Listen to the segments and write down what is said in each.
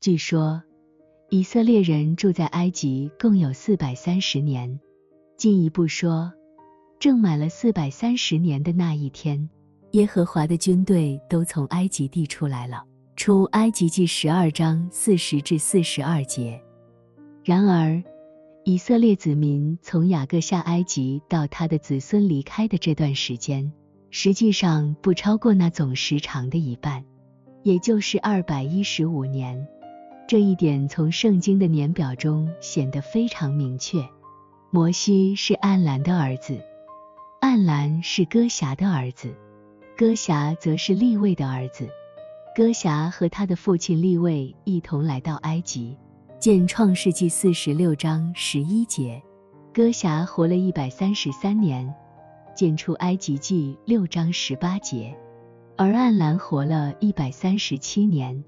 据说，以色列人住在埃及共有四百三十年。进一步说，正满了四百三十年的那一天，耶和华的军队都从埃及地出来了。出埃及记十二章四十至四十二节。然而，以色列子民从雅各下埃及到他的子孙离开的这段时间，实际上不超过那总时长的一半，也就是二百一十五年。这一点从圣经的年表中显得非常明确。摩西是暗兰的儿子，暗兰是歌侠的儿子，歌侠则是利位的儿子。歌侠和他的父亲利位一同来到埃及，见创世纪四十六章十一节。歌侠活了一百三十三年，见出埃及记六章十八节。而暗兰活了一百三十七年。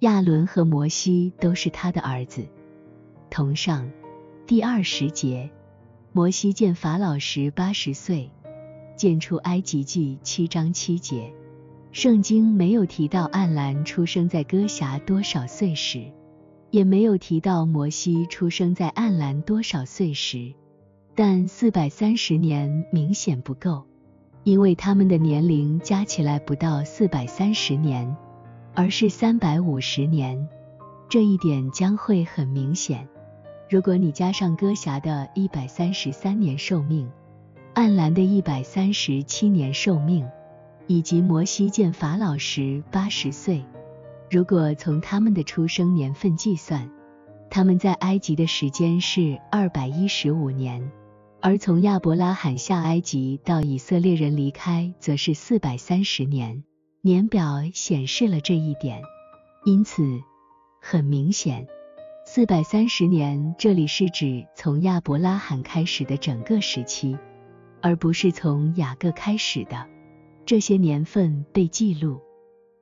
亚伦和摩西都是他的儿子。同上第二十节。摩西见法老时八十岁，见出埃及记七章七节。圣经没有提到暗兰出生在歌侠多少岁时，也没有提到摩西出生在暗兰多少岁时。但四百三十年明显不够，因为他们的年龄加起来不到四百三十年，而是三百五十年。这一点将会很明显。如果你加上歌侠的一百三十三年寿命，暗兰的一百三十七年寿命，以及摩西见法老时八十岁，如果从他们的出生年份计算，他们在埃及的时间是二百一十五年，而从亚伯拉罕下埃及到以色列人离开，则是四百三十年。年表显示了这一点，因此很明显。四百三十年，这里是指从亚伯拉罕开始的整个时期，而不是从雅各开始的。这些年份被记录，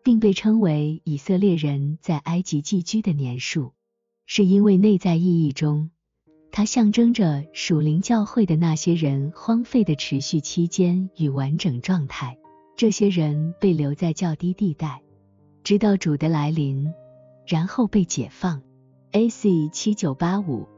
并被称为以色列人在埃及寄居的年数，是因为内在意义中，它象征着属灵教会的那些人荒废的持续期间与完整状态。这些人被留在较低地带，直到主的来临，然后被解放。A.C. 七九八五